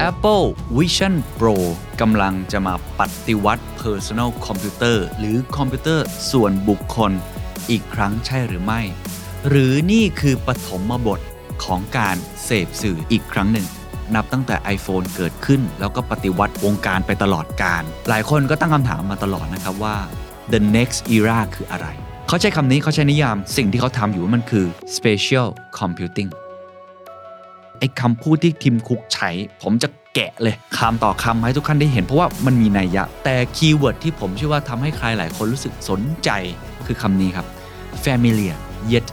Apple Vision Pro กำลังจะมาปฏิวัติ Personal Computer หรือคอมพิวเตอร์ส่วนบุคคลอีกครั้งใช่หรือไม่ หรือนี่คือปฐมบทของการเสพสื่ออีกครั้งหนึ่ง นับตั้งแต่ iPhone เกิดขึ้น แล้วก็ปฏิวัติวงการไปตลอดการ หลายคนก็ตั้งคำถามมาตลอดนะครับว่า the next era คืออะไร เขาใช้คำนี้เขาใช้นิยามสิ่งที่เขาทำอยู่ว่ามันคือ spatial computing อ้คำพูดที่ทิมคุกใช้ ผมจะแกะเลยคำต่อคำให้ทุกท่านได้เห็นเพราะว่ามันมีนัยยะ แต่คีย์เวิร์ดที่ผมเชื่อว่าทำให้ใครหลายคนรู้สึกสนใจคือคำนี้ครับ familiar yet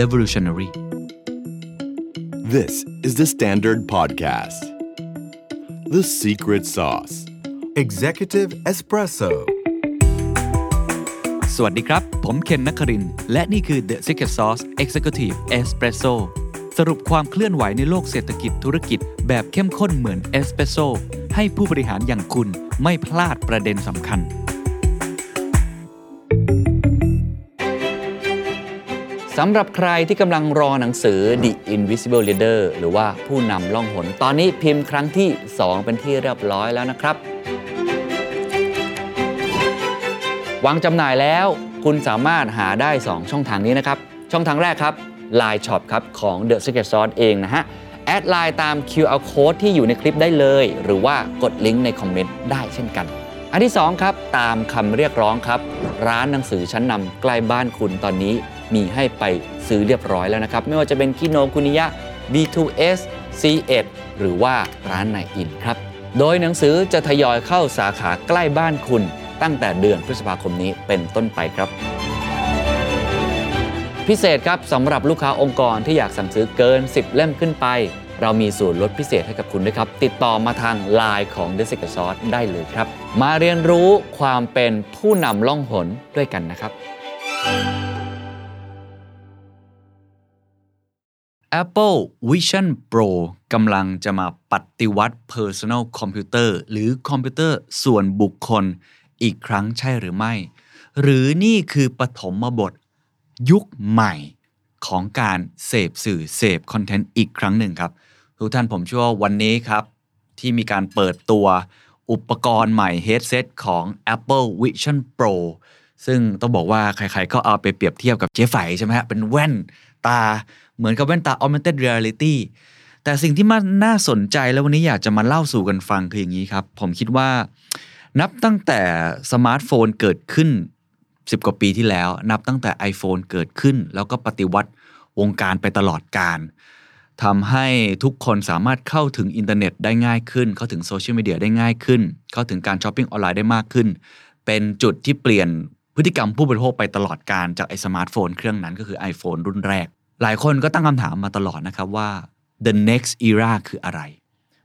revolutionary This is the Standard Podcast. The Secret Sauce. Executive Espresso สวัสดีครับ ผมเคนนักครินทร์และนี่คือ The Secret Sauce Executive Espresso สรุปความเคลื่อนไหวในโลกเศรษฐกิจธุรกิจ แบบเข้มข้นเหมือนเอสเปรสโซให้ผู้บริหารอย่างคุณไม่พลาดประเด็นสำคัญ สำหรับใครที่กำลังรอหนังสือ The Invisible Leader หรือว่าผู้นำล่องหน ตอนนี้พิมพ์ครั้งที่ 2 เป็นที่เรียบร้อยแล้วนะครับวางจำหน่ายแล้วคุณสามารถหาได้ 2 ช่องทางนี้นะครับ ช่องทางแรกครับ Line Shop ครับของ The Secret Sauce เองนะฮะ แอดไลน์ตาม QR Code ที่อยู่ในคลิปได้เลย หรือว่ากดลิงก์ในคอมเมนต์ได้เช่นกัน อันที่ 2 ครับ ตามคำเรียกร้องครับ ร้านหนังสือชั้นนำใกล้บ้านคุณตอนนี้มีให้ไปซื้อเรียบร้อยแล้วนะครับ ไม่ว่าจะเป็นคิโนคุนิยะ B2S C1 หรือว่าร้านไหนอินครับ โดยหนังสือจะทยอยเข้าสาขาใกล้บ้านคุณ ตั้งแต่เดือนพฤษภาคมนี้เป็นต้นไปครับ พิเศษครับสำหรับลูกค้าองค์กรที่อยากสั่งซื้อเกิน 10 เล่มขึ้นไป เรามีส่วนลดพิเศษให้กับคุณด้วยครับ ติดต่อมาทาง Line ของ The Secret Sauce ได้เลยครับ มาเรียนรู้ความเป็นผู้นำล่องหนด้วยกันนะครับ Apple Vision Pro กำลังจะมาปฏิวัติ Personal Computer หรือคอมพิวเตอร์ส่วนบุคคลอีกครั้งใช่หรือไม่ หรือนี่คือปฐมบท ยุคใหม่ของการเสพสื่อเสพคอนเทนต์อีกครั้งหนึ่งครับ ทุกท่านผมเชื่อว่าวันนี้ครับ ที่มีการเปิดตัวอุปกรณ์ใหม่ headset ของ Apple Vision Pro ซึ่งต้องบอกว่าใครๆก็เอาไปเปรียบเทียบกับเจ๊ไฝใช่ไหมฮะเป็นแว่นตาเหมือนกับแว่นตา augmented reality แต่สิ่งที่มันน่าสนใจแล้ววันนี้อยากจะมาเล่าสู่กันฟังคืออย่างนี้ครับ ผมคิดว่า นับตั้งแต่สมาร์ทโฟนเกิดขึ้น 10 กว่าปีที่แล้ว นับตั้งแต่ iPhone เกิดขึ้น แล้วก็ปฏิวัติวงการไปตลอดกาลทำให้ทุกคนสามารถเข้าถึงอินเทอร์เน็ตได้ง่ายขึ้น เข้าถึงโซเชียลมีเดียได้ง่ายขึ้น เข้าถึงการช้อปปิ้งออนไลน์ได้มากขึ้น เป็นจุดที่เปลี่ยนพฤติกรรมผู้บริโภคไปตลอดกาลจากไอสมาร์ทโฟนเครื่องนั้นก็คือ iPhone รุ่นแรก หลายคนก็ตั้งคำถามมาตลอดนะครับว่า the next era คืออะไร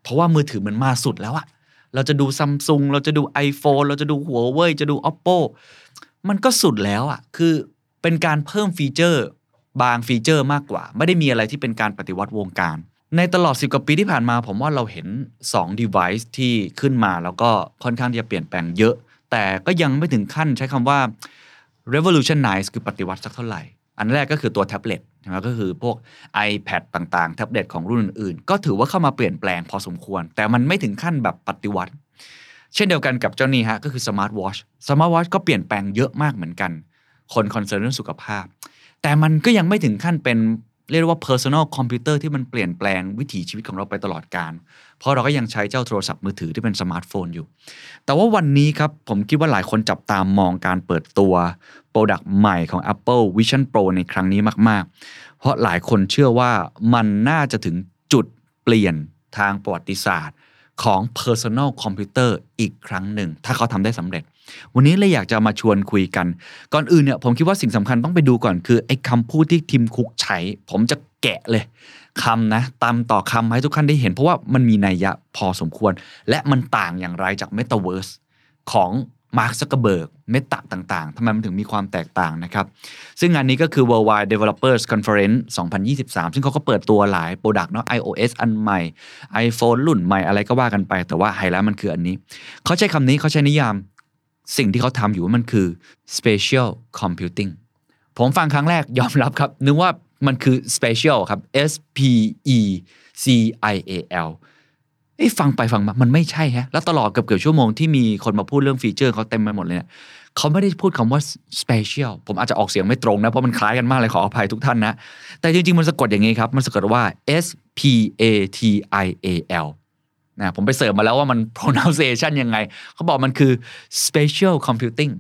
เพราะว่ามือถือมันมาสุดแล้วอะเราจะดูซัมซุงเราจะดู iPhone เราจะดูหัวเว่ยจะดู Oppo มันก็สุดแล้วอะคือเป็นการเพิ่มฟีเจอร์ บางฟีเจอร์มากกว่า ไม่ได้มีอะไรที่เป็นการปฏิวัติวงการ ในตลอด 10กว่าปีที่ผ่านมา ผมว่าเราเห็น 2 device ที่ขึ้นมาแล้วก็ค่อนข้างที่จะเปลี่ยนแปลงเยอะ แต่ก็ยังไม่ถึงขั้นใช้คำว่า revolutionize คือปฏิวัติสักเท่าไหร่ อันแรกก็คือตัวแท็บเล็ตใช่ไหมก็คือพวก iPad ต่างๆ แท็บเล็ตของรุ่นอื่นๆ ก็ถือว่าเข้ามาเปลี่ยนแปลงพอสมควร แต่มันไม่ถึงขั้นแบบปฏิวัติ เช่นเดียวกันกับเจ้านี้ฮะก็คือสมาร์ทวอชสมาร์ทวอชก็เปลี่ยนแปลงเยอะมากเหมือนกัน คน concern เรื่องสุขภาพ แต่มันก็ยังไม่ถึงขั้นเป็นเรียกว่า personal computer ที่มันเปลี่ยนแปลงวิถีชีวิตของเราไปตลอดกาล เพราะเราก็ยังใช้เจ้าโทรศัพท์มือถือที่เป็นสมาร์ทโฟนอยู่ แต่ว่าวันนี้ครับ ผมคิดว่าหลายคนจับตามมองการเปิดตัว product ใหม่ของ Apple Vision Pro ในครั้งนี้มาก ๆ เพราะหลายคนเชื่อว่ามันน่าจะถึงจุดเปลี่ยนทางประวัติศาสตร์ ของ personal computer อีกครั้งหนึ่ง ถ้าเขาทำได้สำเร็จ วันนี้เลยอยากจะมาชวนคุยกัน ก่อนอื่นเนี่ยผมคิดว่าสิ่งสำคัญต้องไปดูก่อนคือไอ้คำพูดที่ทิมคุกใช้ ผมจะแกะเลยคำนะคำต่อคำให้ทุกท่านได้เห็น เพราะว่ามันมีนัยยะพอสมควร และมันต่างอย่างไรจาก Metaverse ของ มาร์คซักเกอร์เบิร์กเมตาต่างๆทำไมมันถึงมีความแตกต่างนะครับ ซึ่งงานนี้ก็คือ Worldwide Developers Conference 2023 ซึ่งเขาก็เปิดตัวหลาย product เนาะ iOS อันใหม่ iPhone รุ่นใหม่อะไรก็ว่ากันไป แต่ว่าไฮไลท์มันคืออันนี้ เขาใช้คำนี้เขาใช้นิยามสิ่งที่เขาทำอยู่ว่ามันคือ spatial computing ผมฟังครั้งแรกยอมรับครับ นึกว่ามันคือ spatial ครับ S P E C I A L เอ้ฟังไปฟังมา มันไม่ใช่ฮะ แล้วตลอดเกือบเกือบชั่วโมงที่มีคนมาพูดเรื่องฟีเจอร์เขาเต็มไปหมดเลยเนี่ยเขาไม่ได้พูดคำว่า special ผมอาจจะออกเสียงไม่ตรงนะ เพราะมันคล้ายกันมากเลยขออภัยทุกท่านนะ แต่จริง ๆ มันสะกดอย่างนี้ครับ มันสะกดว่า S P A T I A L นะผมไปเสิร์ชมาแล้วว่ามัน pronunciation ยังไง เขาบอกมันคือ special computing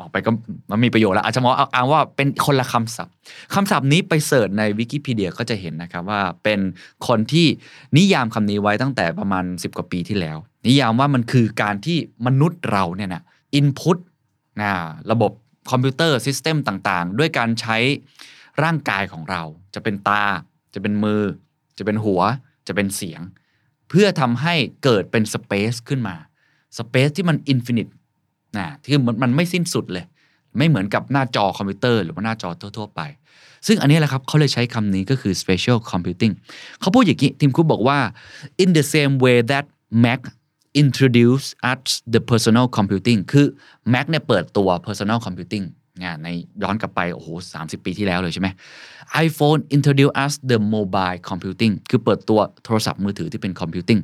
ออกไปก็มันมีประโยชน์แล้วอาจจะมองเอาเอาว่าเป็นคนละคำศัพท์คำศัพท์นี้ไปเสิร์ชในวิกิพีเดียก็จะเห็นนะครับว่าเป็นคนที่นิยามคำนี้ไว้ตั้งแต่ประมาณ 10 กว่าปีที่แล้ว นิยามว่ามันคือการที่มนุษย์เราเนี่ยนะ input นะระบบคอมพิวเตอร์ซิสเต็มต่างๆ ด้วยการใช้ร่างกายของเรา จะเป็นตา จะเป็นมือ จะเป็นหัว จะเป็นเสียง เพื่อทำให้เกิดเป็น space ขึ้นมา space ที่มัน infinite นะที่มันมันไม่สิ้นสุดเลย ไม่เหมือนกับหน้าจอคอมพิวเตอร์หรือว่าหน้าจอทั่ว ๆ ไป ซึ่งอันนี้แหละครับเขาเลยใช้คำนี้ก็คือ spatial computing เขาพูดอย่างนี้ทิมคุกบอกว่า in the same way that Mac introduce us the personal computing คือ Mac เนี่ยเปิดตัว personal computing งานในย้อนกลับไป โอ้โห30ปีที่แล้วเลยใช่ไหม iPhone introduce us the mobile computing คือเปิดตัวโทรศัพท์มือถือที่เป็น computing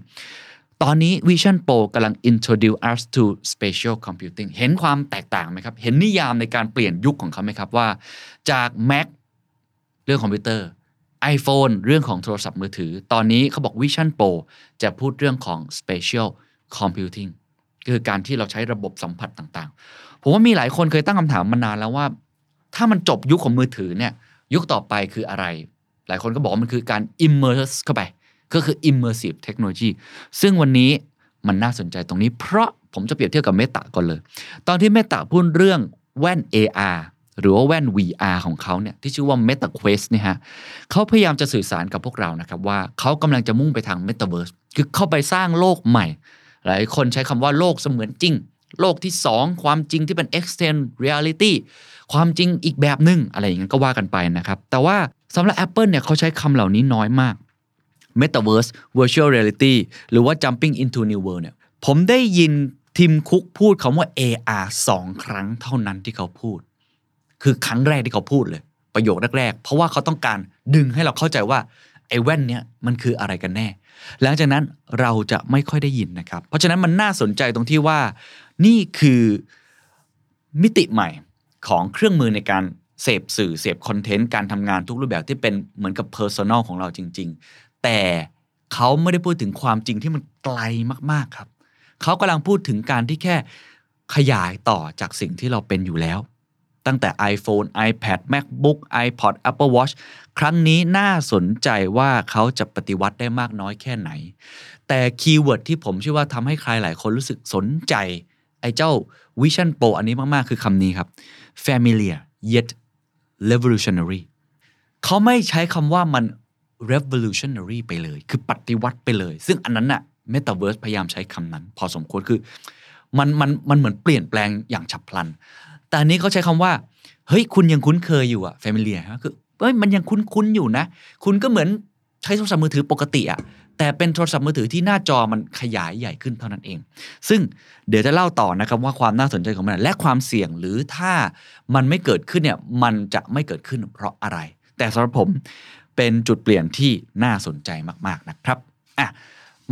ตอนนี้ Vision Pro กำลัง introduce us to spatial computing เห็นความแตกต่างไหมครับ เห็นนิยามในการเปลี่ยนยุคของเขาไหมครับว่า จาก Mac เรื่องคอมพิวเตอร์ iPhone เรื่องของโทรศัพท์มือถือ ตอนนี้เขาบอก Vision Pro จะพูดเรื่องของ spatial computing คือการที่เราใช้ระบบสัมผัสต่างๆ ผมว่ามีหลายคนเคยตั้งคำถามมานานแล้วว่า ถ้ามันจบยุคของมือถือเนี่ยยุคต่อไปคืออะไร หลายคนก็บอกมันคือการ immerse เข้าไป ก็คือ immersive technology ซึ่งวันนี้มันน่าสนใจตรงนี้ เพราะผมจะเปรียบเทียบกับเมตาก่อนเลย ตอนที่เมตาพูดเรื่องแว่น AR หรือว่าแว่น VR ของเขาเนี่ยที่ชื่อว่า Meta Quest เนี่ยฮะเขาพยายามจะสื่อสารกับพวกเรานะครับว่าเขากำลังจะมุ่งไปทาง Metaverse คือเข้าไปสร้างโลกใหม่ หลายคนใช้คำว่าโลกเสมือนจริง โลกที่ 2 ความจริงที่เป็น extend reality ความจริงอีกแบบหนึ่งอะไรอย่างนั้นก็ว่ากันไปนะครับ แต่ว่าสำหรับ Apple เนี่ยเขาใช้คำเหล่านี้น้อยมาก Metaverse Virtual Reality หรือว่า Jumping into New World เนี่ยผมได้ยินทีมคุกพูดคำว่า AR สองครั้งเท่านั้นที่เขาพูด คือครั้งแรกที่เขาพูดเลย ประโยคแรกๆ เพราะว่าเขาต้องการดึงให้เราเข้าใจว่าไอ้แว่นเนี่ยมันคืออะไรกันแน่ หลังจากนั้นเราจะไม่ค่อยได้ยินนะครับ เพราะฉะนั้นมันน่าสนใจตรงที่ว่า นี่คือมิติใหม่ของเครื่องมือในการเสพสื่อเสพคอนเทนต์การทำงานทุกรูปแบบที่เป็นเหมือนกับเพอร์ซันอลของเราจริงๆ แต่เขาไม่ได้พูดถึงความจริงที่มันไกลมากๆครับ เขากำลังพูดถึงการที่แค่ขยายต่อจากสิ่งที่เราเป็นอยู่แล้ว ตั้งแต่ iPhone iPad MacBook iPod Apple Watch ครั้งนี้น่าสนใจว่าเขาจะปฏิวัติได้มากน้อยแค่ไหน แต่ keyword ที่ผมเชื่อว่าทำให้ใครหลายคนรู้สึกสนใจ ไอ้เจ้า Vision Pro อันนี้มาก ๆ คือคำนี้ครับ familiar yet revolutionary เขาไม่ใช้คำว่ามัน revolutionary ไปเลย คือปฏิวัติไปเลย ซึ่งอันนั้นน่ะ Metaverse พยายามใช้คำนั้น พอสมควรคือมันมันมันเหมือนเปลี่ยนแปลงอย่างฉับพลัน แต่อันนี้เขาใช้คำว่า เฮ้ย คุณยังคุ้นเคยอยู่อะ familiar ฮะคือเฮ้ยมันยังคุ้นคุ้นๆอยู่นะ คุณก็เหมือนใช้โทรศัพท์มือถือปกติอะแต่เป็นโทรศัพท์มือถือที่หน้าจอมันขยายใหญ่ขึ้นเท่านั้นเอง ซึ่งเดี๋ยวจะเล่าต่อนะครับว่าความน่าสนใจของมัน และความเสี่ยงหรือถ้ามันไม่เกิดขึ้นเนี่ยมันจะไม่เกิดขึ้นเพราะอะไร แต่สำหรับผม เป็นจุดเปลี่ยนที่น่าสนใจมากๆนะครับอะ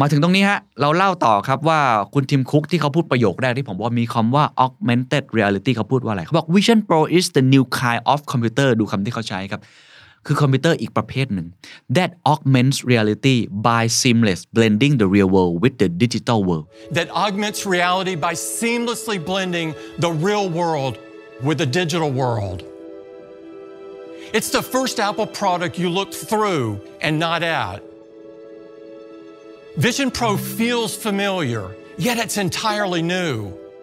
มาถึงตรงนี้ฮะเราเล่าต่อครับว่าคุณทิมคุกที่เขาพูดประโยคแรกที่ผมว่ามีคำว่า augmented reality เขาพูดว่าอะไรเขาบอก Vision Pro is the new kind of computer ดูคำที่เขาใช้ครับ คือคอมพิวเตอร์อีกประเภทหนึ่ง that augments reality by seamless blending the real world with the digital world that augments reality by seamlessly blending the real world with the digital world. It's the first Apple product you look through and not at. Vision Pro feels familiar, yet it's entirely new.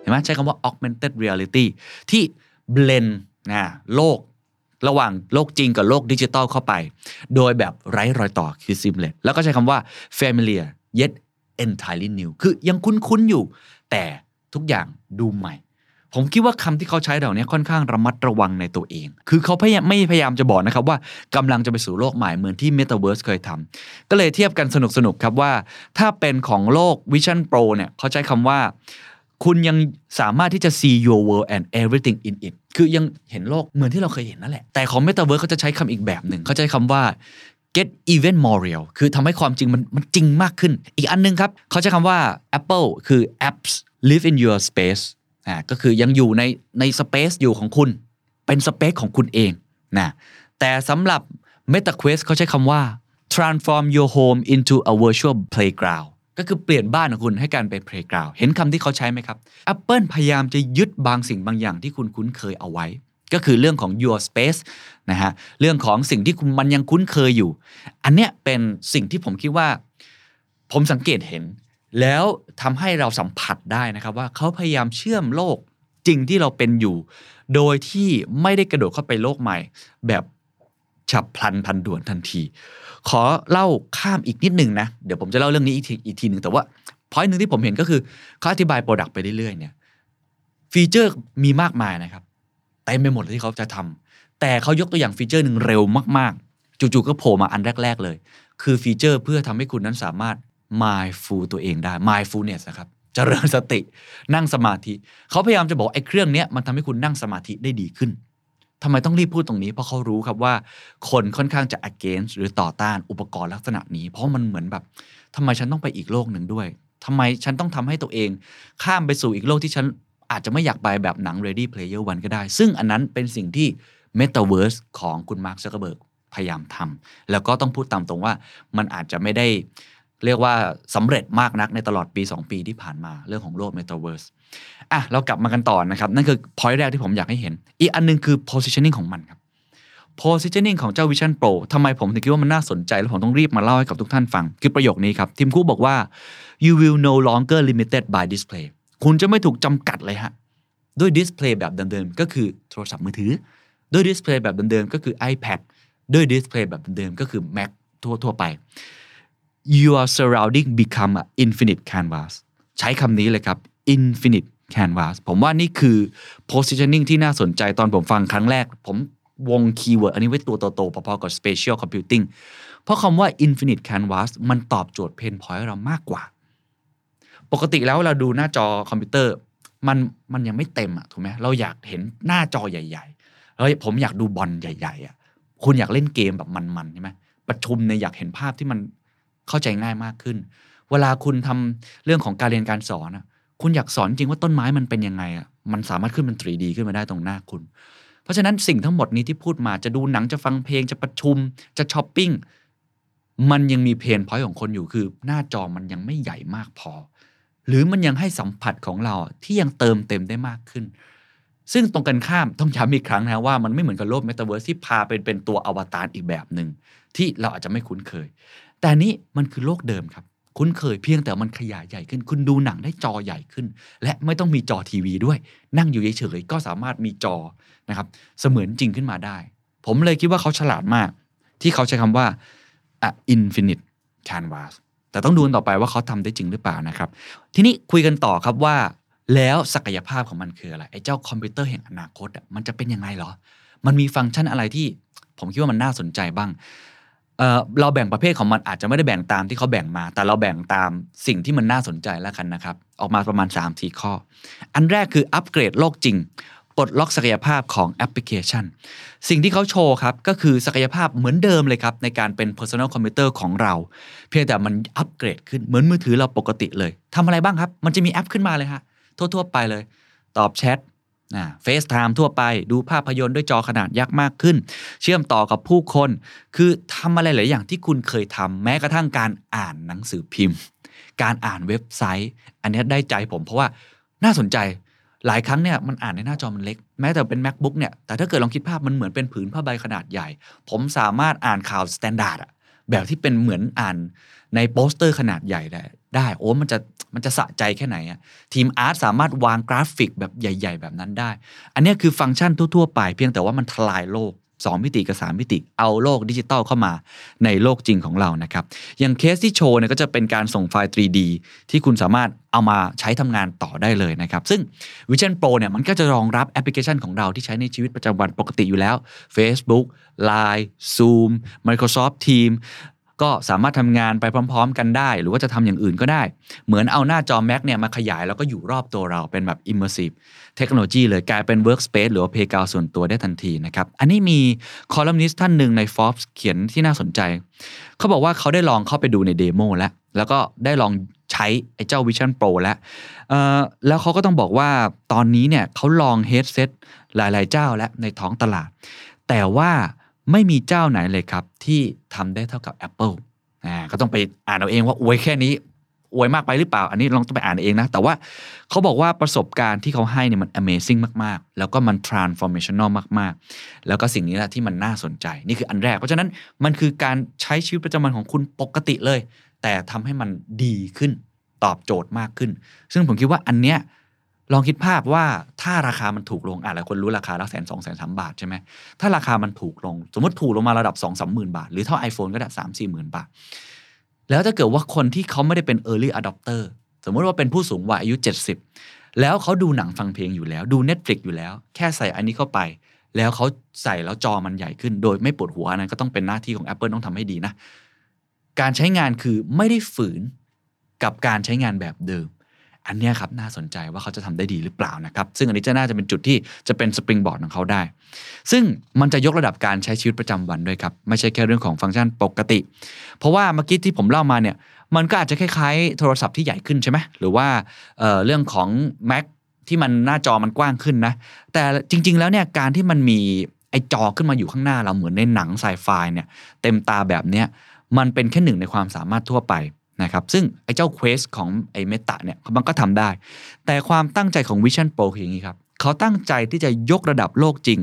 เห็นไหมใช้คำว่า augmented reality ที่ blend นะโลก ระหว่างโลกจริงกับโลกดิจิตอลเข้าไป โดยแบบไร้รอยต่อคือ seamless แล้วก็ใช้คำว่า familiar yet entirely new คือยังคุ้นๆอยู่ แต่ทุกอย่างดูใหม่ ผมคิดว่าคำที่เขาใช้เหล่านี้ค่อนข้างระมัดระวังในตัวเอง คือเขาพยายามไม่พยายามจะบอกนะครับว่ากำลังจะไปสู่โลกใหม่เหมือนที่ Metaverse เคยทำก็เลยเทียบกันสนุกๆครับว่า ถ้าเป็นของโลก Vision Pro เนี่ยเขาใช้คำว่า คุณยังสามารถที่จะ see your world and everything in it คือยังเห็นโลกเหมือนที่เราเคยเห็นนั่นแหละ แต่ของ Metaverse เขาจะใช้คำอีกแบบหนึ่งเขาใช้คำว่า get even more real คือทำให้ความจริงมันมันจริงมากขึ้น อีกอันนึงครับ เขาใช้คำว่า Apple คือ apps live in your space อ่าก็คือยังอยู่ในใน space อยู่ของคุณ เป็น space ของคุณเองนะแต่สำหรับ MetaQuest เขาใช้คำว่า transform your home into a virtual playground ก็คือเปลี่ยนบ้านของคุณให้กลารเป็น playground เห็นคำที่เขาใช้ไหมครับ Apple พยายามจะยึดบางสิ่งบางอย่างที่คุณคุ้นเคยเอาไว้ ก็คือเรื่องของ your space นะฮะเรื่องของสิ่งที่คุณมันยังคุ้นเคยอยู่ อันเนี้ยเป็นสิ่งที่ผมคิดว่า ผมสังเกตเห็น แล้วทำให้เราสัมผัสได้นะครับว่าเขาพยายามเชื่อมโลกจริงที่เราเป็นอยู่ โดยที่ไม่ได้กระโดดเข้าไปโลกใหม่ แบบฉับพลันพันด่วนทันที ขอเล่าข้ามอีกนิดนึงนะ เดี๋ยวผมจะเล่าเรื่องนี้อีกทีอีกทีหนึ่งแต่ว่าพอยหนึ่งที่ผมเห็นก็คือเขาอธิบาย product ไปเรื่อยๆเนี่ยฟีเจอร์มีมากมายนะครับเต็มไปหมดที่เขาจะทำแต่เขายกตัวอย่างฟีเจอร์หนึ่งเร็วมากๆ จู่ๆก็โผล่มาอันแรก ๆ เลย คือฟีเจอร์เพื่อทำให้คุณนั้นสามารถ mindful ตัวเองได้ mindfulness นะครับเจริญสติ นั่งสมาธิ เขาพยายามจะบอกไอ้เครื่องเนี้ยมันทำให้คุณนั่งสมาธิได้ดีขึ้น ทำไมต้องรีบพูดตรงนี้ เพราะเขารู้ครับว่า คนค่อนข้างจะ against หรือต่อต้านอุปกรณ์ลักษณะนี้ เพราะมันเหมือนแบบทำไมฉันต้องไปอีกโลกหนึ่งด้วยทำไมฉันต้องทำให้ตัวเอง ข้ามไปสู่อีกโลกที่ฉันอาจจะไม่อยากไปแบบหนัง Ready Player One ก็ได้ ซึ่งอันนั้นเป็นสิ่งที่ Metaverse ของคุณมาร์คซักเกอร์เบิร์กพยายามทำแล้วก็ต้องพูดตามตรงว่ามันอาจจะไม่ได้ เรียกว่าสำเร็จมากนักในตลอดปี 2 ปีที่ผ่านมาเรื่องของโลก Metaverse อะเรากลับมากันต่อนะครับ นั่นคือ point แรกที่ผมอยากให้เห็น อีกอันนึงคือ positioning ของมันครับ positioning ของเจ้า Vision Pro ทำไมผมถึงคิดว่ามันน่าสนใจ แล้วผมต้องรีบมาเล่าให้กับทุกท่านฟัง คือประโยคนี้ครับ ทิมคุกบอกว่า you will no longer limited by display คุณจะไม่ถูกจำกัดเลยฮะ ด้วย display แบบเดิมๆ ก็คือโทรศัพท์มือถือ ด้วย display แบบเดิมๆ ก็คือ iPad ด้วย display แบบเดิมๆ ก็คือ Mac ทั่วๆ ไป your surrounding become a infinite canvas ใช้คำนี้เลยครับ infinite canvas ผมว่านี่คือ positioning ที่น่าสนใจตอนผมฟังครั้งแรก ผมวง keyword อันนี้ไว้ตัวโตๆพอๆกับ spatial computing เพราะคำว่า infinite canvas มันตอบโจทย์ pain point เรามากกว่า ปกติแล้วเราดูหน้าจอคอมพิวเตอร์ มันมันยังไม่เต็มอะถูกไหมเราอยากเห็นหน้าจอใหญ่ๆแล้วผมอยากดูบอลใหญ่ ๆอะคุณอยากเล่นเกมแบบมันๆใช่ไหมประชุมเนี่ยอยากเห็นภาพที่มัน เข้าใจง่ายมากขึ้น เวลาคุณทำเรื่องของการเรียนการสอนอะคุณอยากสอนจริงว่าต้นไม้มันเป็นยังไงอะมันสามารถขึ้นเป็น 3D ขึ้นมาได้ตรงหน้าคุณ เพราะฉะนั้นสิ่งทั้งหมดนี้ที่พูดมาจะดูหนังจะฟังเพลงจะประชุมจะช้อปปิ้งมันยังมี pain point ของคนอยู่คือ หน้าจอมันยังไม่ใหญ่มากพอ หรือมันยังให้สัมผัสของเราที่ยังเติมเต็มได้มากขึ้น ซึ่งตรงกันข้ามต้องย้ำอีกครั้งนะว่ามันไม่เหมือนกับโลกเมตาเวิร์สที่พาเป็นเป็นตัวอวตารอีกแบบหนึ่งที่เราอาจจะไม่คุ้นเคย แต่นี้มันคือโลกเดิมครับ คุ้นเคยเพียงแต่มันขยายใหญ่ขึ้น คุณดูหนังได้จอใหญ่ขึ้น และไม่ต้องมีจอทีวีด้วย นั่งอยู่เฉยๆก็สามารถมีจอนะครับ เสมือนจริงขึ้นมาได้ ผมเลยคิดว่าเขาฉลาดมาก ที่เขาใช้คำว่า a infinite canvas แต่ต้องดูต่อไปว่าเขาทำได้จริงหรือเปล่านะครับ ทีนี้คุยกันต่อครับว่า แล้วศักยภาพของมันคืออะไรไอ้เจ้าคอมพิวเตอร์แห่งอนาคตอะมันจะเป็นยังไงเหรอ มันมีฟังก์ชันอะไรที่ผมคิดว่ามันน่าสนใจบ้าง เราแบ่งประเภทของมันอาจจะไม่ได้แบ่งตามที่เขาแบ่งมา แต่เราแบ่งตามสิ่งที่มันน่าสนใจแล้วกันนะครับ ออกมาประมาณ3 4ข้อ อันแรกคืออัปเกรดโลกจริงปลดล็อกศักยภาพของแอปพลิเคชัน สิ่งที่เขาโชว์ครับ ก็คือศักยภาพเหมือนเดิมเลยครับ ในการเป็น personal computer ของเรา เพียงแต่มันอัปเกรดขึ้นเหมือนมือถือเราปกติเลยทำอะไรบ้างครับ มันจะมีแอปขึ้นมาเลยฮะทั่วๆไปเลย ตอบแชท FaceTime ทั่วไปดูภาพยนตร์ด้วยจอขนาดยักษ์มากขึ้น เชื่อมต่อกับผู้คน คือทำอะไรหลายอย่างที่คุณเคยทำแม้กระทั่งการอ่านหนังสือพิมพ์ การอ่านเว็บไซต์ อันนี้ได้ใจผมเพราะว่าน่าสนใจหลายครั้งเนี่ยมันอ่านในหน้าจอมันเล็ก แม้แต่เป็น MacBook เนี่ยแต่ถ้าเกิดลองคิดภาพมันเหมือนเป็นผืนผ้าใบขนาดใหญ่ ผมสามารถอ่านข่าว Standard อะแบบที่เป็นเหมือนอ่านในโปสเตอร์ขนาดใหญ่ได้ ได้โอ้มันจะมันจะสะใจแค่ไหนอะทีม art สามารถวางกราฟิกแบบใหญ่ ๆ แบบนั้นได้ อันนี้คือฟังก์ชันทั่วๆไปเพียงแต่ว่ามันทลายโลก 2 มิติกับ 3 มิติ เอาโลกดิจิตอลเข้ามาในโลกจริงของเรานะครับอย่างเคสที่โชว์เนี่ยก็จะเป็นการส่งไฟล์ 3D ที่คุณสามารถเอามาใช้ทำงานต่อได้เลยนะครับ ซึ่ง Vision Pro เนี่ยมันก็จะรองรับแอปพลิเคชันของเราที่ใช้ในชีวิตประจำวันปกติอยู่แล้ว Facebook Line Zoom Microsoft Teams ก็สามารถทำงานไปพร้อม ๆ กันได้ หรือว่าจะทำอย่างอื่นก็ได้ เหมือนเอาหน้าจอ Mac เนี่ยมาขยายแล้วก็อยู่รอบตัวเราเป็นแบบ immersive เทคโนโลยีเลยกลายเป็น workspace หรือว่า playground ส่วนตัวได้ทันทีนะครับ อันนี้มีคอลัมนิสต์ท่านหนึ่งใน Forbes เขียนที่น่าสนใจ เขาบอกว่าเขาได้ลองเข้าไปดูในเดโมแล้ว แล้วก็ได้ลองใช้ไอ้เจ้า Vision Pro แล้วแล้วเขาก็ต้องบอกว่าตอนนี้เนี่ยเขาลอง headset หลาย ๆ เจ้าแล้วในท้องตลาด แต่ว่า ไม่มีเจ้าไหนเลยครับ ที่ทำได้เท่ากับ Apple อ่าก็ต้องไปอ่านเอาเองว่าอวยแค่นี้อวยมากไปหรือเปล่า อันนี้ลองต้องไปอ่านเองนะ แต่ว่าเขาบอกว่าประสบการณ์ที่เขาให้เนี่ยมัน amazing มาก ๆ แล้วก็มัน transformational มาก ๆ แล้วก็สิ่งนี้แหละที่มันน่าสนใจ นี่คืออันแรก เพราะฉะนั้นมันคือการใช้ชีวิตประจำวันของคุณปกติเลย แต่ทำให้มันดีขึ้นตอบโจทย์มากขึ้น ซึ่งผมคิดว่าอันเนี้ย ลองคิดภาพว่าถ้าราคามันถูกลงอะหลายคนรู้ราคาล้วแสนสองแสนสามบาทใช่ไหมถ้าราคามันถูกลง สมมติถูกลงมาระดับ2องสามหมื่นบาท หรือเท่า iPhone ก็ได้สามสี่หมื่นบาท แล้วถ้าเกิดว่าคนที่เขาไม่ได้เป็น early adopter สมมติว่าเป็นผู้สูงวัยอายุ 70 แล้วเขาดูหนังฟังเพลงอยู่แล้ว ดู Netflix อยู่แล้ว แค่ใส่อันนี้เข้าไป แล้วเขาใส่แล้วจอมันใหญ่ขึ้น โดยไม่ปวดหัวอันนั้นก็ต้องเป็นหน้าที่ของ Apple ต้องทำให้ดีนะ การใช้งานคือไม่ได้ฝืนกับการใช้งานแบบเดิม อันนี้ครับน่าสนใจว่าเขาจะทำได้ดีหรือเปล่านะครับ ซึ่งอันนี้จะน่าจะเป็นจุดที่จะเป็นสปริงบอร์ดของเขาได้ ซึ่งมันจะยกระดับการใช้ชีวิตประจำวันด้วยครับไม่ใช่แค่เรื่องของฟังก์ชันปกติ เพราะว่าเมื่อกี้ที่ผมเล่ามาเนี่ยมันก็อาจจะคล้ายๆ โทรศัพท์ที่ใหญ่ขึ้นใช่ไหมหรือว่าเเรื่องของ Mac ที่มันหน้าจอมันกว้างขึ้นนะ แต่จริง ๆ แล้วเนี่ยการที่มันมีไอจอขึ้นมาอยู่ข้างหน้าเราเหมือนในหนังไซไฟเนี่ยเต็มตาแบบเนี้ยมันเป็นแค่หนึ่งในความสามารถทั่วไป นะครับซึ่งไอ้เจ้า Quest ของไอ้เมตาเนี่ยมันก็ทำได้ แต่ความตั้งใจของ Vision Pro คืออย่างนี้ครับเขาตั้งใจที่จะยกระดับโลกจริง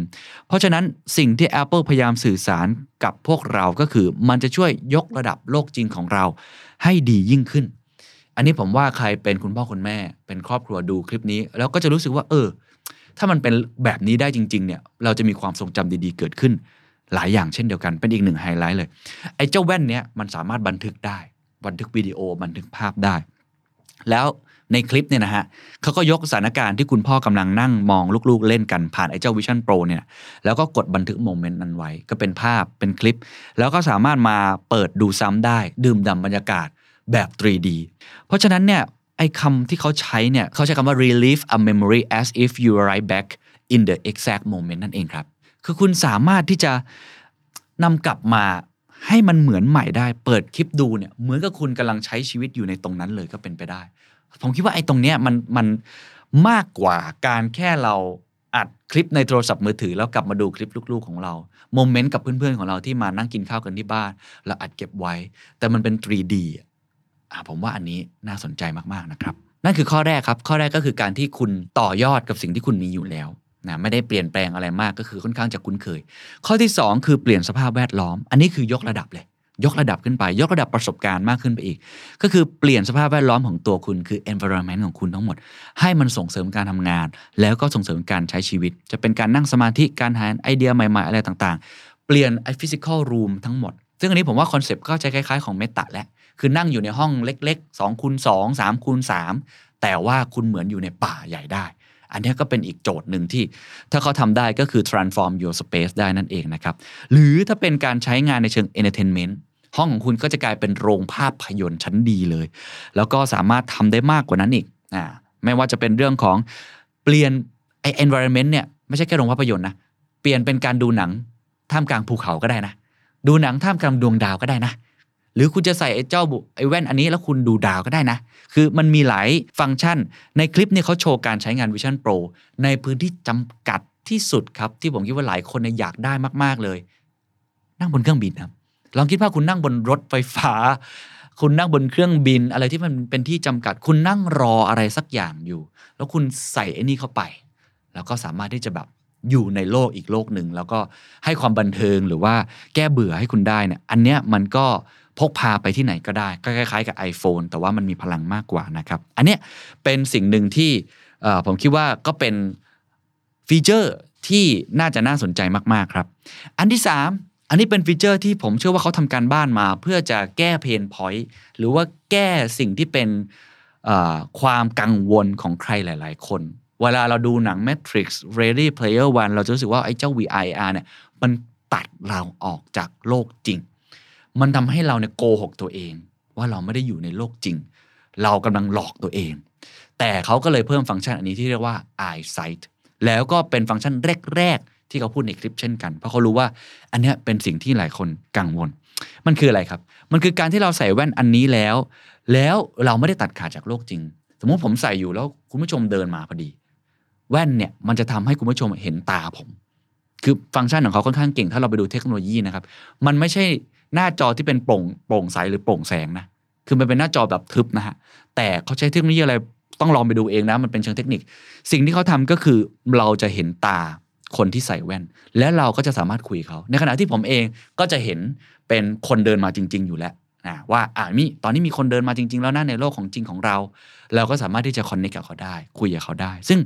เพราะฉะนั้นสิ่งที่ Apple พยายามสื่อสารกับพวกเราก็คือ มันจะช่วยยกระดับโลกจริงของเราให้ดียิ่งขึ้น อันนี้ผมว่าใครเป็นคุณพ่อคุณแม่ เป็นครอบครัวดูคลิปนี้ แล้วก็จะรู้สึกว่า เออ ถ้ามันเป็นแบบนี้ได้จริง ๆ เนี่ย เราจะมีความทรงจำดีๆ เกิดขึ้น หลายอย่างเช่นเดียวกันเป็นอีกหนึ่งไฮไลท์เลยไอ้เจ้าแว่นเนี้ยมันสามารถบันทึกได้ บันทึกวิดีโอบันทึกภาพได้ แล้วในคลิปเนี่ยนะฮะเขาก็ยกสถานการณ์ที่คุณพ่อกำลังนั่งมองลูกๆเล่นกันผ่านไอ้เจ้า Vision Pro เนี่ยแล้วก็กดบันทึกโมเมนต์นั้นไว้ ก็เป็นภาพเป็นคลิป แล้วก็สามารถมาเปิดดูซ้ำได้ ดื่มด่ำบรรยากาศแบบ 3D เพราะฉะนั้นเนี่ยไอ้คำที่เขาใช้เนี่ยเขาใช้คำว่า relive a memory as if you were right back in the exact moment นั่นเองครับ คือคุณสามารถที่จะนำกลับมา ให้มันเหมือนใหม่ได้ เปิดคลิปดูเนี่ยเหมือนกับคุณกำลังใช้ชีวิตอยู่ในตรงนั้นเลยก็เป็นไปได้ ผมคิดว่าไอ้ตรงเนี้ยมันมันมากกว่าการแค่เราอัดคลิปในโทรศัพท์มือถือ แล้วกลับมาดูคลิปลูกๆของเราโมเมนต์กับเพื่อนๆของเราที่มานั่งกินข้าวกันที่บ้านแล้วอัดเก็บไว้ แต่มันเป็น 3D อะอะผมว่าอันนี้น่าสนใจมากๆนะครับ นั่นคือข้อแรกครับ ข้อแรกก็คือการที่คุณต่อยอดกับสิ่งที่คุณมีอยู่แล้ว นะไม่ได้เปลี่ยนแปลงอะไรมากก็คือค่อนข้างจะคุ้นเคย ข้อที่ 2 คือเปลี่ยนสภาพแวดล้อม อันนี้คือยกระดับเลย ยกระดับขึ้นไป ยกระดับประสบการณ์มากขึ้นไปอีก ก็คือเปลี่ยนสภาพแวดล้อมของตัวคุณคือ environment ของคุณทั้งหมด ให้มันส่งเสริมการทำงาน แล้วก็ส่งเสริมการใช้ชีวิต จะเป็นการนั่งสมาธิการหาไอเดียใหม่ๆ อะไรต่างๆ เปลี่ยนไอ้ physical room ทั้งหมด ซึ่งอันนี้ผมว่าคอนเซปต์ก็จะคล้ายๆของ Meta แหละคือนั่งอยู่ในห้องเล็กๆ2คูณ2 3คูณ3แต่ว่าคุณเหมือนอยู่ในป่าใหญ่ได้ อันนี้ก็เป็นอีกโจทย์หนึ่งที่ ถ้าเขาทำได้ก็คือ transform your space ได้นั่นเองนะครับ หรือถ้าเป็นการใช้งานในเชิง entertainment ห้องของคุณก็จะกลายเป็นโรงภาพยนตร์ชั้นดีเลย แล้วก็สามารถทำได้มากกว่านั้นอีกอ่าไม่ว่าจะเป็นเรื่องของเปลี่ยนไอ environment เนี่ยไม่ใช่แค่โรงภาพยนตร์นะเปลี่ยนเป็นการดูหนังท่ามกลางภูเขาก็ได้นะ ดูหนังท่ามกลางดวงดาวก็ได้นะ หรือคุณจะใส่ไอ้เจ้าบุไอ้แว่นอันนี้แล้วคุณดูดาวก็ได้นะ คือมันมีหลายฟังก์ชัน ในคลิปนี่เขาโชว์การใช้งาน Vision Pro ในพื้นที่จำกัดที่สุดครับ ที่ผมคิดว่าหลายคนอยากได้มาก ๆ เลย นั่งบนเครื่องบินครับลองคิดว่าคุณนั่งบนรถไฟฟ้า คุณนั่งบนเครื่องบิน อะไรที่มันเป็นที่จำกัด คุณนั่งรออะไรสักอย่างอยู่ แล้วคุณใส่ไอ้นี่เข้าไป แล้วก็สามารถที่จะแบบอยู่ในโลกอีกโลกหนึ่ง แล้วก็ให้ความบันเทิงหรือว่าแก้เบื่อให้คุณได้เนี่ยอันเนี้ยมันก็พกพาไปที่ไหนก็ได้ก็คล้ายๆกับ iPhone แต่ว่ามันมีพลังมากกว่านะครับ อันเนี้ยเป็นสิ่งหนึ่งที่ผมคิดว่าก็เป็นฟีเจอร์ที่น่าจะน่าสนใจมากๆครับ อันที่ 3 อันนี้เป็นฟีเจอร์ที่ผมเชื่อว่าเขาทำการบ้านมา เพื่อจะแก้ pain point หรือว่าแก้สิ่งที่เป็นความกังวลของใครหลาย ๆ คนเวลาเราดูหนัง Matrix Ready Player One เราจะรู้สึกว่าไอ้เจ้า VR เนี่ยมันตัดเราออกจากโลกจริง มันทำให้เราเนี่ยโกหกตัวเอง ว่าเราไม่ได้อยู่ในโลกจริง เรากำลังหลอกตัวเอง แต่เขาก็เลยเพิ่มฟังก์ชันอันนี้ที่เรียกว่า eyesight แล้วก็เป็นฟังก์ชันแรกๆ ที่เขาพูดในคลิปเช่นกัน เพราะเขารู้ว่าอันนี้เป็นสิ่งที่หลายคนกังวล มันคืออะไรครับ มันคือการที่เราใส่แว่นอันนี้แล้ว แล้วเราไม่ได้ตัดขาดจากโลกจริง สมมติผมใส่อยู่แล้วคุณผู้ชมเดินมาพอดี แว่นเนี่ยมันจะทำให้คุณผู้ชมเห็นตาผม คือฟังก์ชันของเขาค่อนข้างเก่ง ถ้าเราไปดูเทคโนโลยีนะครับ มันไม่ใช่ หน้าจอที่เป็นโปร่งโปร่งใสหรือโปร่งแสงนะคือมันเป็นหน้าจอแบบทึบนะฮะแต่เขาใช้เทคโนโลยีอะไรต้องลองไปดูเองนะมันเป็นเชิงเทคนิค สิ่งที่เขาทำก็คือเราจะเห็นตาคนที่ใส่แว่น และเราก็จะสามารถคุยเขา ในขณะที่ผมเองก็จะเห็นเป็นคนเดินมาจริง ๆ อยู่แล้วนะว่าอ่ามีตอนนี้มีคนเดินมาจริง ๆ แล้วนะในโลกของจริงของเรา เราก็สามารถที่จะคอนเนคกับเขาได้ คุยกับเขาได้ ซึ่ง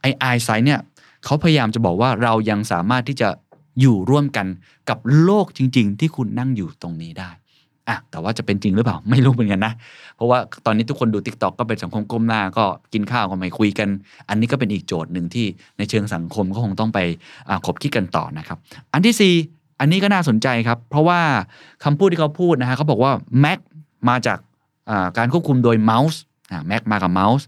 ไอไอไซเนี่ยเขาพยายามจะบอกว่าเรายังสามารถที่จะ อยู่ร่วมกันกับโลกจริง ๆ ที่คุณนั่งอยู่ตรงนี้ได้อะแต่ว่าจะเป็นจริงหรือเปล่าไม่รู้เหมือนกันนะ เพราะว่าตอนนี้ทุกคนดู t ิ k t o k ก็เป็นสังคมก้มหน้าก็กินข้าวก็ไม่คุยกัน อันนี้ก็เป็นอีกโจทย์หนึ่งที่ในเชิงสังคมก็คงต้องไปอ่าคบคิดกันต่อนะครับ อันที่สี่อันนี้ก็น่าสนใจครับ เพราะว่าคำพูดที่เขาพูดนะฮะเขาบอกว่า Mac มาจากการควบคุมโดยเมาส์อ่า Mac มากับเมาส์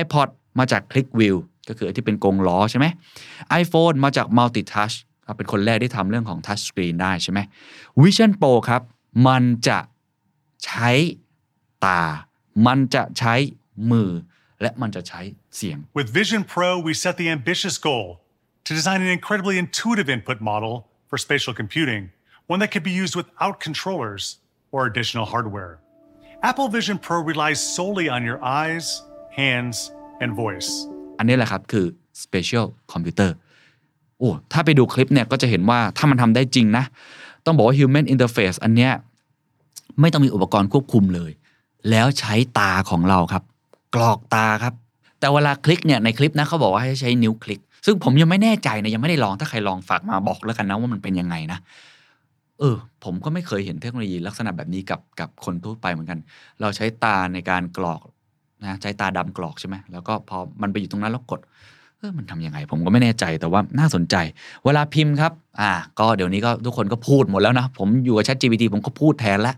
iPod มาจากคลิกวิวก็คือที่เป็นกงล้อใช่ไหม iPhone มาจาก Multi Touch เป็นคนแรกที่ทำเรื่องของ Touch Screen ได้ใช่ไหม Vision Pro ครับ มันจะใช้ตา มันจะใช้มือ และมันจะใช้เสียง With Vision Pro, we set the ambitious goal to design an incredibly intuitive input model for spatial computing, one that could be used without controllers or additional hardware. Apple Vision Pro relies solely on your eyes, hands, and voice. อันนี้แหละครับคือ Spatial Computer โอ้ถ้าไปดูคลิปเนี่ยก็จะเห็นว่าถ้ามันทำได้จริงนะ ต้องบอกว่า Human Interface อันเนี้ยไม่ต้องมีอุปกรณ์ควบคุมเลย แล้วใช้ตาของเราครับ กรอกตาครับ แต่เวลาคลิกเนี่ยในคลิปนะเขาบอกว่าให้ใช้นิ้วคลิก ซึ่งผมยังไม่แน่ใจนะยังไม่ได้ลองถ้าใครลองฝากมาบอกแล้วกันนะว่ามันเป็นยังไงนะเออผมก็ไม่เคยเห็นเทคโนโลยีลักษณะแบบนี้กับกับคนทั่วไปเหมือนกัน เราใช้ตาในการกรอกนะใช้ตาดำกรอกใช่ไหมแล้วก็พอมันไปอยู่ตรงนั้นแล้วกด เออมันทำยังไง ผมก็ไม่แน่ใจแต่ว่าน่าสนใจ เวลาพิมพ์ครับ อ่า ก็เดี๋ยวนี้ก็ทุกคนก็พูดหมดแล้วนะ ผมอยู่กับ ChatGPT ผมก็พูดแทนล้ว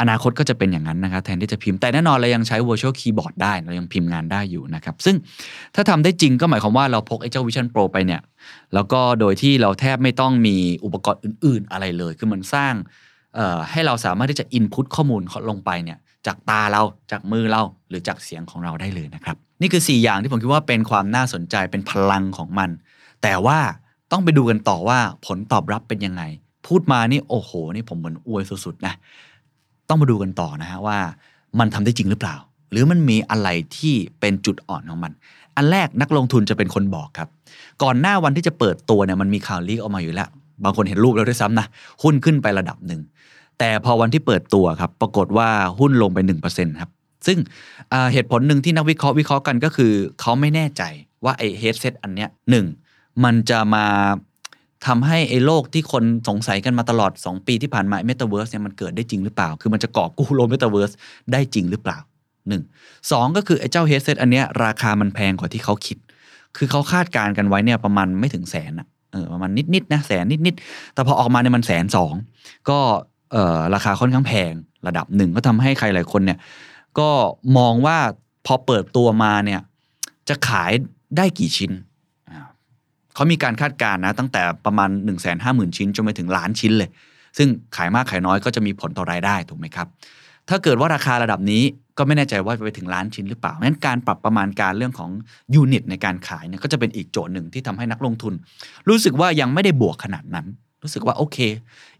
อนาคตก็จะเป็นอย่างนั้นนะครับแทนที่จะพิมพ์แต่แน่นอนเรายังใช้ virtual keyboard ได้เรายังพิมพ์งานได้อยู่นะครับ ซึ่งถ้าทำได้จริงก็หมายความว่าเราพกไอ้เจ้า Vision Pro ไปเนี่ย แล้วก็โดยที่เราแทบไม่ต้องมีอุปกรณ์อื่น ๆ อะไรเลย คือมันสร้างให้เราสามารถที่จะ input ข้อมูลลงไปเนี่ย จากตาเราจากมือเราหรือจากเสียงของเราได้เลยนะครับ นี่คือ 4 อย่างที่ผมคิดว่าเป็นความน่าสนใจเป็นพลังของมัน แต่ว่าต้องไปดูกันต่อว่าผลตอบรับเป็นยังไง พูดมานี่โอ้โห นี่ผมเหมือนอวยสุดๆนะต้องมาดูกันต่อนะฮะว่ามันทำได้จริงหรือเปล่า หรือมันมีอะไรที่เป็นจุดอ่อนของมัน อันแรกนักลงทุนจะเป็นคนบอกครับ ก่อนหน้าวันที่จะเปิดตัวเนี่ยมันมีข่าว leak ออกมาอยู่แล้ว บางคนเห็นรูปแล้วด้วยซ้ำนะหุ้นขึ้นไประดับหนึ่ง แต่พอวันที่เปิดตัวครับ ปรากฏว่าหุ้นลงไป1%ครับ ซึ่งเหตุผลหนึ่งที่นักวิเคราะห์วิเคราะห์กันก็คือ เขาไม่แน่ใจว่าไอ้ headset อันเนี้ยหนึ่งมันจะมาทำให้ไอ้โลกที่คนสงสัยกันมาตลอด 2 ปีที่ผ่านมาเมตาเวิร์สเนี่ยมันเกิดได้จริงหรือเปล่า คือมันจะกอบกู้โลกเมตาเวิร์สได้จริงหรือเปล่าหนึ่งสองก็คือไอ้เจ้าเฮดเซตอันเนี้ยราคามันแพงกว่าที่เขาคิด คือเขาคาดการณ์กันไว้เนี่ยประมาณไม่ถึงแสนอะเออประมาณนิดๆนะแสนนิดๆแต่พอออกมาเนี่ยมันแสนสองก็ ราคาค่อนข้างแพงระดับหนึ่งก็ทำให้ใครหลายคนเนี่ยก็มองว่าพอเปิดตัวมาเนี่ยจะขายได้กี่ชิ้นเขามีการคาดการณ์นะตั้งแต่ประมาณ 1 5 0 0 0 0 ชิ้นจนไปถึงล้านชิ้นเลย ซึ่งขายมากขายน้อยก็จะมีผลต่อรายได้ถูกไหมครับ ถ้าเกิดว่าราคาระดับนี้ก็ไม่แน่ใจว่าจะไปถึงล้านชิ้นหรือเปล่างั้นการปรับประมาณการเรื่องของยูนิตในการขายเนี่ยก็จะเป็นอีกโจทย์หนึ่งที่ทำให้นักลงทุน รู้สึกว่ายังไม่ได้บวกขนาดนั้น รู้สึกว่าโอเค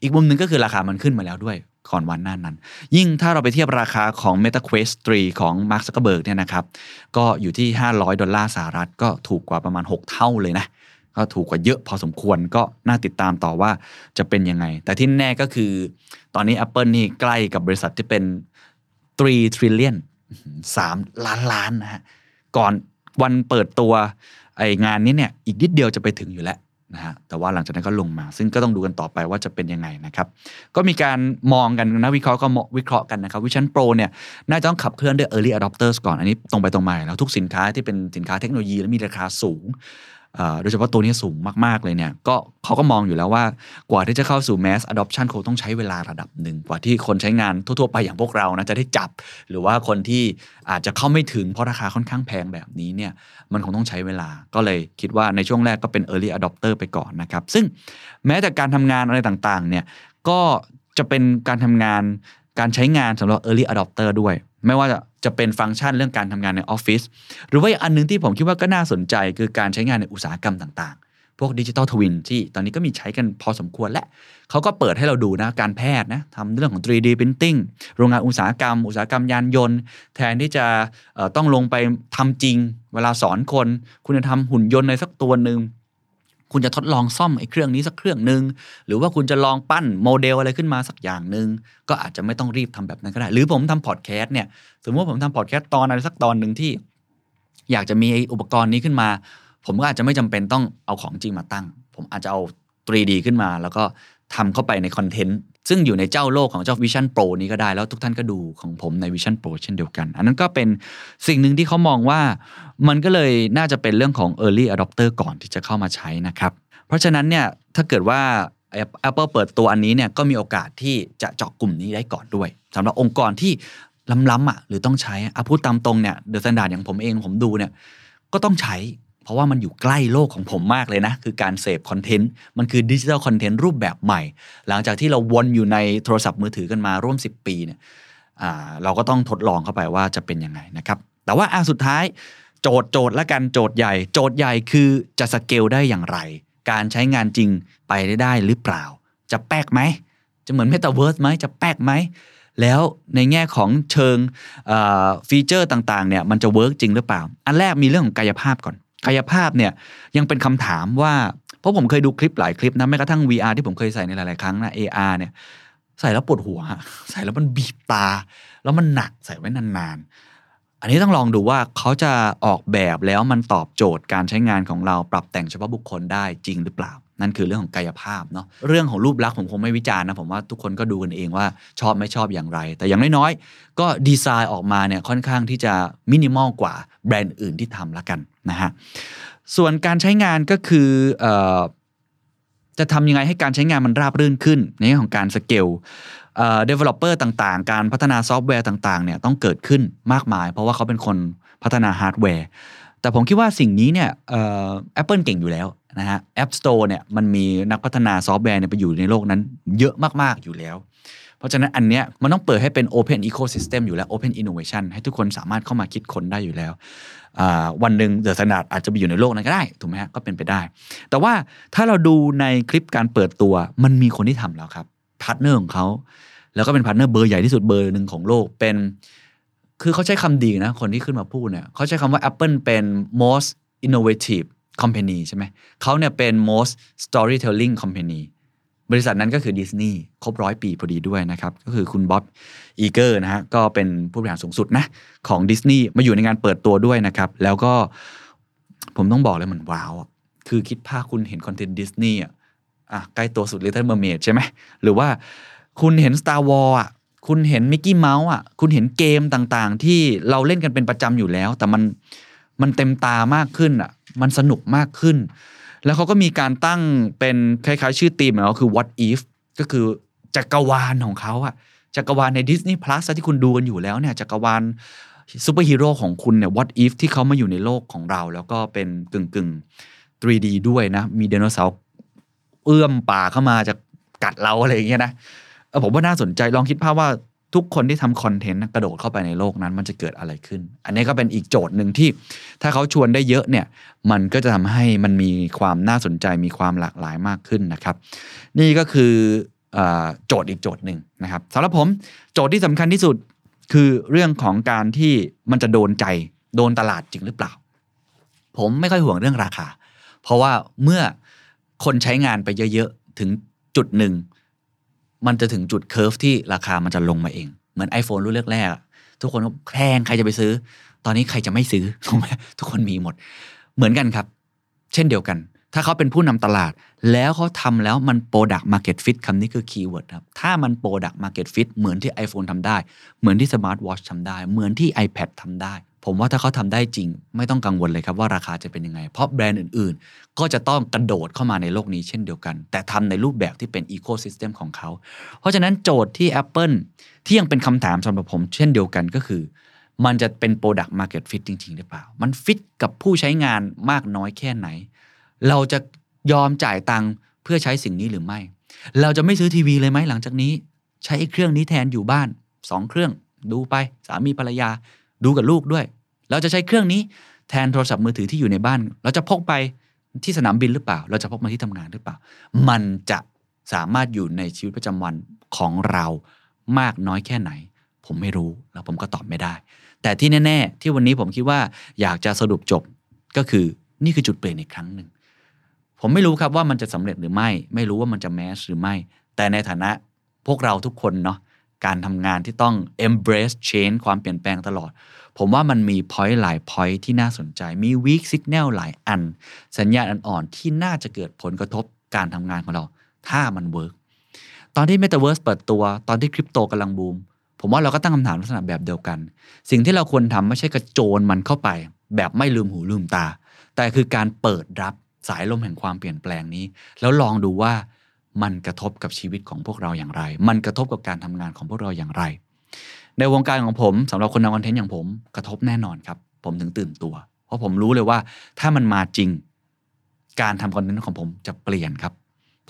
อีกมุมหนึ่งก็คือราคามันขึ้นมาแล้วด้วยก่อนวันหน้านั้น ยิ่งถ้าเราไปเทียบราคาของ Meta Quest 3 ของ Mark Zuckerberg เนี่ยนะครับ ก็อยู่ที่ 500 ดอลลาร์สหรัฐ ก็ถูกกว่าประมาณ 6 เท่าเลยนะ ก็ถูกกว่าเยอะพอสมควรก็น่าติดตามต่อว่าจะเป็นยังไง แต่ที่แน่ก็คือ ตอนนี้ Apple นี่ใกล้กับบริษัทที่เป็น 3 trillion สามล้านล้านนะฮะ ก่อนวันเปิดตัวไองานนี้เนี่ย อีกนิดเดียวจะไปถึงอยู่แล้ว นะฮะแต่ว่าหลังจากนั้นก็ลงมา ซึ่งก็ต้องดูกันต่อไปว่าจะเป็นยังไงนะครับ ก็มีการมองกันนะวิเคราะห์ก็วิเคราะห์กันนะครับวิชั่นโปรเนี่ยน่าจะต้องขับเคลื่อนด้วย Early Adopters ก่อน อันนี้ตรงไปตรงมาแล้วทุกสินค้าที่เป็นสินค้าเทคโนโลยีและมีราคาสูง โดยเฉพาะตัวนี้สูงมาก ๆ เลยเนี่ยก็เขาก็มองอยู่แล้วว่ากว่าที่จะเข้าสู่ mass adoption คงต้องใช้เวลาระดับหนึ่ง กว่าที่คนใช้งานทั่ว ๆ ไปอย่างพวกเรานะจะได้จับ หรือว่าคนที่อาจจะเข้าไม่ถึงเพราะราคาค่อนข้างแพงแบบนี้เนี่ยมันคงต้องใช้เวลาก็เลยคิดว่าในช่วงแรกก็เป็น early adopter ไปก่อนนะครับ ซึ่งแม้แต่การทำงานอะไรต่างๆเนี่ยก็จะเป็นการทำงานการใช้งานสำหรับ early adopter ด้วย ไม่ว่าจะ จะเป็นฟังก์ชันเรื่องการทำงานในออฟฟิศหรือว่าอันหนึงที่ผมคิดว่าก็น่าสนใจคือการใช้งานในอุตสาหกรรมต่างๆ พวกดิจิ t a ลทวินที่ตอนนี้ก็มีใช้กันพอสมควรและเขาก็เปิดให้เราดูนะการแพทย์นะทำเรื่องของ 3D printing โรงงานอุตสาหกรรม อุตสาหกรรมยานยนต์ แทนที่จะต้องลงไปทำจริง เวลาสอนคน คุณจะทำหุ่นยนต์อะไรสักตัวหนึ่ง คุณจะทดลองซ่อมไอ้เครื่องนี้สักเครื่องหนึ่งหรือว่าคุณจะลองปั้นโมเดลอะไรขึ้นมาสักอย่างหนึ่งก็อาจจะไม่ต้องรีบทำแบบนั้นก็ได้ หรือผมทำพอดแคสต์เนี่ยสมมติว่าผมทำพอดแคสต์ตอนอะไรสักตอนหนึ่งที่ อยากจะมีไอ้อุปกรณ์นี้ขึ้นมา ผมก็อาจจะไม่จำเป็นต้องเอาของจริงมาตั้ง ผมอาจจะเอา 3D ขึ้นมา แล้วก็ ทำเข้าไปในคอนเทนต์ซึ่งอยู่ในเจ้าโลกของเจ้า Vision Pro นี้ก็ได้แล้วทุกท่านก็ดูของผมใน Vision Pro เช่นเดียวกัน อันนั้นก็เป็นสิ่งหนึ่งที่เขามองว่ามันก็เลยน่าจะเป็นเรื่องของ Early Adopter ก่อนที่จะเข้ามาใช้นะครับ เพราะฉะนั้นเนี่ยถ้าเกิดว่า Apple เปิดตัวอันนี้เนี่ยก็มีโอกาสที่จะเจาะกลุ่มนี้ได้ก่อนด้วยสำหรับองค์กรที่ล้ำๆอะหรือต้องใช้อะพูดตามตรงเนี่ย The Standard อย่างผมเองผมดูเนี่ยก็ต้องใช้ เพราะว่ามันอยู่ใกล้โลกของผมมากเลยนะ คือการเสพคอนเทนต์ มันคือดิจิทัลคอนเทนต์รูปแบบใหม่ หลังจากที่เราวนอยู่ในโทรศัพท์มือถือกันมาร่วม 10 ปีเนี่ยเราก็ต้องทดลองเข้าไปว่าจะเป็นยังไงนะครับ แต่ว่าอะสุดท้าย โจทย์โจทย์ละกันโจทย์ใหญ่ โจทย์ใหญ่คือจะสเกลได้อย่างไร การใช้งานจริงไปได้ได้หรือเปล่า จะแป๊กไหม จะเหมือนเมตาเวิร์สไหมจะแป๊กไหมแล้วในแง่ของเชิงฟีเจอร์ต่างๆเนี่ยมันจะ work จริงหรือเปล่า อันแรกมีเรื่องของกายภาพก่อน กายภาพเนี่ยยังเป็นคำถามว่า เพราะผมเคยดูคลิปหลายคลิปนะแม้กระทั่ง VR ที่ผมเคยใส่ในหลาย ๆ ครั้งนะ AR เนี่ยใส่แล้วปวดหัว ใส่แล้วมันบีบตา แล้วมันหนักใส่ไว้นาน ๆ อันนี้ต้องลองดูว่าเขาจะออกแบบแล้วมันตอบโจทย์การใช้งานของเราปรับแต่งเฉพาะบุคคลได้จริงหรือเปล่า นั่นคือเรื่องของกายภาพเนาะเรื่องของรูปลักษณ์ผมคงไม่วิจารณ์นะผมว่าทุกคนก็ดูกันเองว่าชอบไม่ชอบอย่างไร แต่อย่างน้อยๆ ก็ดีไซน์ออกมาเนี่ยค่อนข้างที่จะมินิมอลกว่าแบรนด์อื่นที่ทำละกันนะฮะส่วนการใช้งานก็คือออจะทำยังไงให้การใช้งานมันราบรื่นขึ้น ในแง่ของการสเกลเอ่อ developer ต่างๆ การพัฒนาซอฟต์แวร์ต่างๆเนี่ยต้องเกิดขึ้นมากมาย เพราะว่าเขาเป็นคนพัฒนาฮาร์ดแวร์แต่ผมคิดว่าสิ่งนี้เนี่ยเอ่อ Apple เก่งอยู่แล้ว นะฮะ App Store เนี่ยมันมีนักพัฒนาซอฟต์แวร์เนี่ยไปอยู่ในโลกนั้นเยอะมาก ๆ อยู่แล้ว เพราะฉะนั้นอันเนี้ยมันต้องเปิดให้เป็น Open Ecosystem อยู่แล้ว Open Innovation ให้ทุกคนสามารถเข้ามาคิดค้นได้อยู่แล้ว วันหนึ่ง The Standard อาจจะไปอยู่ในโลกนั้นก็ได้ ถูกไหมฮะก็เป็นไปได้ แต่ว่าถ้าเราดูในคลิปการเปิดตัวมันมีคนที่ทำแล้วครับพาร์ทเนอร์ของเขาแล้วก็เป็นพาร์ทเนอร์เบอร์ใหญ่ที่สุดเบอร์หนึ่งของโลกเป็น คือเขาใช้คำดีนะคนที่ขึ้นมาพูดเนี่ยเขาใช้คำว่า Apple เป็น most innovative company ใช่ไหมเขาเนี่ยเป็น most storytelling company บริษัทนั้นก็คือดิสนีย์ครบร้อยปีพอดีด้วยนะครับ ก็คือคุณ Bob Iger นะฮะก็เป็นผู้บริหารสูงสุดนะ ของดิสนีย์มาอยู่ในงานเปิดตัวด้วยนะครับ แล้วก็ผมต้องบอกเลยเหมันว้าว คือคิดภาพคุณเห็นคอนเทนต์ดิสนีย์อะอะใกล้ตัวสุด Little Mermaid ใช่ไหม หรือว่าคุณเห็น Star Wars อะคุณเห็น Mickey Mouse อะคุณเห็นเกมต่างๆ ที่เราเล่นกันเป็นประจำอยู่แล้ว แต่มันมันเต็มตามากขึ้นอะ มันสนุกมากขึ้น แล้วเขาก็มีการตั้งเป็นคล้ายๆ ชื่อธีมของเขาคือ what if ก็คือจักรวาลของเขาอะจักรวาลใน Disney Plus ที่คุณดูกันอยู่แล้วเนี่ยจักรวาลซูเปอร์ฮีโร่ของคุณเนี่ย what if ที่เขามาอยู่ในโลกของเรา แล้วก็เป็นกึ่งกึ่งๆ 3D ด้วยนะ มีไดโนเสาร์เอื้อมป่าเข้ามาจะกัดเราอะไรอย่างเงี้ยนะผมว่าน่าสนใจลองคิดภาพว่า ทุกคนที่ทำคอนเทนต์กระโดดเข้าไปในโลกนั้น มันจะเกิดอะไรขึ้น อันนี้ก็เป็นอีกโจทย์หนึ่งที่ ถ้าเขาชวนได้เยอะเนี่ย มันก็จะทำให้มันมีความน่าสนใจมีความหลากหลายมากขึ้นนะครับ นี่ก็คือออโจทย์อีกโจทย์หนึ่งนะครับสำหรับผมโจทย์ที่สำคัญที่สุดคือเรื่องของการที่มันจะโดนใจโดนตลาดจริงหรือเปล่า ผมไม่ค่อยห่วงเรื่องราคา เพราะว่าเมื่อคนใช้งานไปเยอะๆถึงจุดหนึ่ง มันจะถึงจุด curve ที่ราคามันจะลงมาเอง เหมือน iPhone รุ่นแรกๆทุกคนก็แพงใครจะไปซื้อ ตอนนี้ใครจะไม่ซื้อถูกไหมทุกคนมีหมด เหมือนกันครับ เช่นเดียวกัน ถ้าเขาเป็นผู้นำตลาด แล้วเขาทำแล้วมัน Product Market Fit คำนี้คือ keyword ครับ ถ้ามัน Product Market Fit เหมือนที่ iPhone ทำได้ เหมือนที่ Smart Watch ทำได้ เหมือนที่ iPad ทำได้ ผมว่าถ้าเขาทำได้จริง ไม่ต้องกังวลเลยครับว่าราคาจะเป็นยังไง เพราะแบรนด์อื่นๆ ก็จะต้องกระโดดเข้ามาในโลกนี้เช่นเดียวกัน แต่ทำในรูปแบบที่เป็น Ecosystem ของเขา เพราะฉะนั้นโจทย์ที่ Apple ที่ยังเป็นคำถามสำหรับผมเช่นเดียวกันก็คือมันจะเป็น Product Market Fit จริง ๆ หรือเปล่า มันฟิตกับผู้ใช้งานมากน้อยแค่ไหน เราจะยอมจ่ายตังค์เพื่อใช้สิ่งนี้หรือไม่ เราจะไม่ซื้อทีวีเลยไหมหลังจากนี้ ใช้เครื่องนี้แทนอยู่บ้านสองเครื่อง ดูไปสามีภรรยา ดูกับลูกด้วย เราจะใช้เครื่องนี้แทนโทรศัพท์มือถือที่อยู่ในบ้าน เราจะพกไปที่สนามบินหรือเปล่า เราจะพกมาที่ทำงานหรือเปล่า มันจะสามารถอยู่ในชีวิตประจำวันของเรามากน้อยแค่ไหน ผมไม่รู้แล้วผมก็ตอบไม่ได้ แต่ที่แน่ ๆ ที่วันนี้ผมคิดว่าอยากจะสรุปจบก็คือนี่คือจุดเปลี่ยนอีกครั้งหนึ่ง ผมไม่รู้ครับว่ามันจะสำเร็จหรือไม่ ไม่รู้ว่ามันจะ mass หรือไม่ แต่ในฐานะพวกเราทุกคนเนาะการทำงานที่ต้อง embrace change ความเปลี่ยนแปลงตลอด ผมว่ามันมี point หลาย point ที่น่าสนใจ มี weak signal หลายอัน สัญญาณอ่อนๆที่น่าจะเกิดผลกระทบการทำงานของเรา ถ้ามัน work ตอนที่ Metaverse เปิดตัว ตอนที่คริปโตกำลังบูม ผมว่าเราก็ตั้งคำถามลักษณะแบบเดียวกัน สิ่งที่เราควรทำไม่ใช่กระโจนมันเข้าไป แบบไม่ลืมหูลืมตา แต่คือการเปิดรับ สายลมแห่งความเปลี่ยนแปลงนี้ แล้วลองดูว่ามันกระทบกับชีวิตของพวกเราอย่างไร มันกระทบกับการทำงานของพวกเราอย่างไร ในวงการของผมสำหรับคนทำคอนเทนต์อย่างผมกระทบแน่นอนครับ ผมถึงตื่นตัว เพราะผมรู้เลยว่าถ้ามันมาจริง การทำคอนเทนต์ของผมจะเปลี่ยนครับ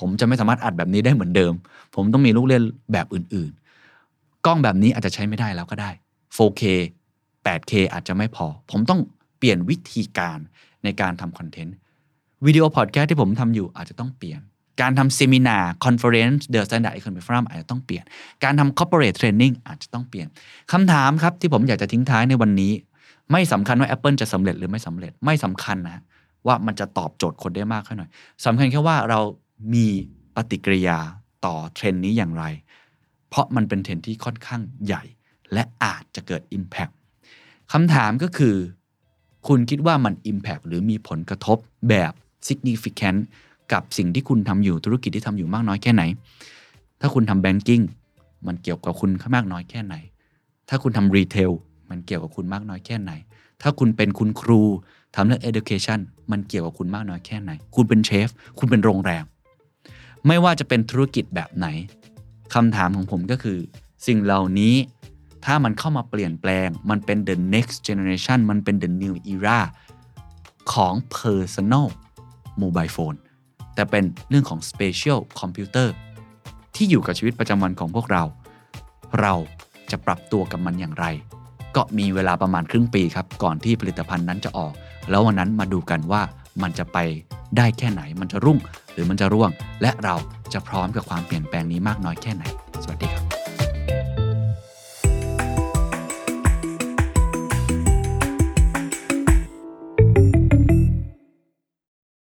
ผมจะไม่สามารถอัดแบบนี้ได้เหมือนเดิม ผมต้องมีลูกเล่นแบบอื่น ๆ กล้องแบบนี้อาจจะใช้ไม่ได้แล้วก็ได้ 4K 8K อาจจะไม่พอ ผมต้องเปลี่ยนวิธีการในการทำ content วิดีโอพอดแคสต์ที่ผมทำอยู่อาจจะต้องเปลี่ยน การทำ seminar conference The Standard Economic Forum อาจจะต้องเปลี่ยน การทำ corporate training อาจจะต้องเปลี่ยนคำถามครับที่ผมอยากจะทิ้งท้ายในวันนี้ ไม่สำคัญว่า Apple จะสำเร็จหรือไม่สำเร็จไม่สำคัญนะว่ามันจะตอบโจทย์คนได้มากแค่ไหนสำคัญแค่ว่าเรามีปฏิกิริยาต่อเทรนด์นี้อย่างไร เพราะมันเป็นเทรนด์ที่ค่อนข้างใหญ่ และอาจจะเกิด Impact คำถามก็คือ คุณคิดว่ามัน Impact หรือมีผลกระทบแบบ significant กับสิ่งที่คุณทำอยู่ธุรกิจที่ทำอยู่มากน้อยแค่ไหน ถ้าคุณทำ banking มันเกี่ยวกับคุณมากน้อยแค่ไหน ถ้าคุณทำ retail มันเกี่ยวกับคุณมากน้อยแค่ไหน ถ้าคุณเป็นคุณครูทำเรื่อง education มันเกี่ยวกับคุณมากน้อยแค่ไหน คุณเป็นเชฟ คุณเป็นโรงแรม ไม่ว่าจะเป็นธุรกิจแบบไหนคำถามของผมก็คือ สิ่งเหล่านี้ถ้ามันเข้ามาเปลี่ยนแปลง มันเป็น the next generation มันเป็น the new era ของ personal mobile phone แต่เป็นเรื่องของ spatial computer ที่อยู่กับชีวิตประจำวันของพวกเรา เราจะปรับตัวกับมันอย่างไร ก็มีเวลาประมาณครึ่งปีครับ ก่อนที่ผลิตภัณฑ์นั้นจะออก แล้ววันนั้นมาดูกันว่ามันจะไปได้แค่ไหน มันจะรุ่งหรือมันจะร่วง และเราจะพร้อมกับความเปลี่ยนแปลงนี้มากน้อยแค่ไหน สวัสดีครับ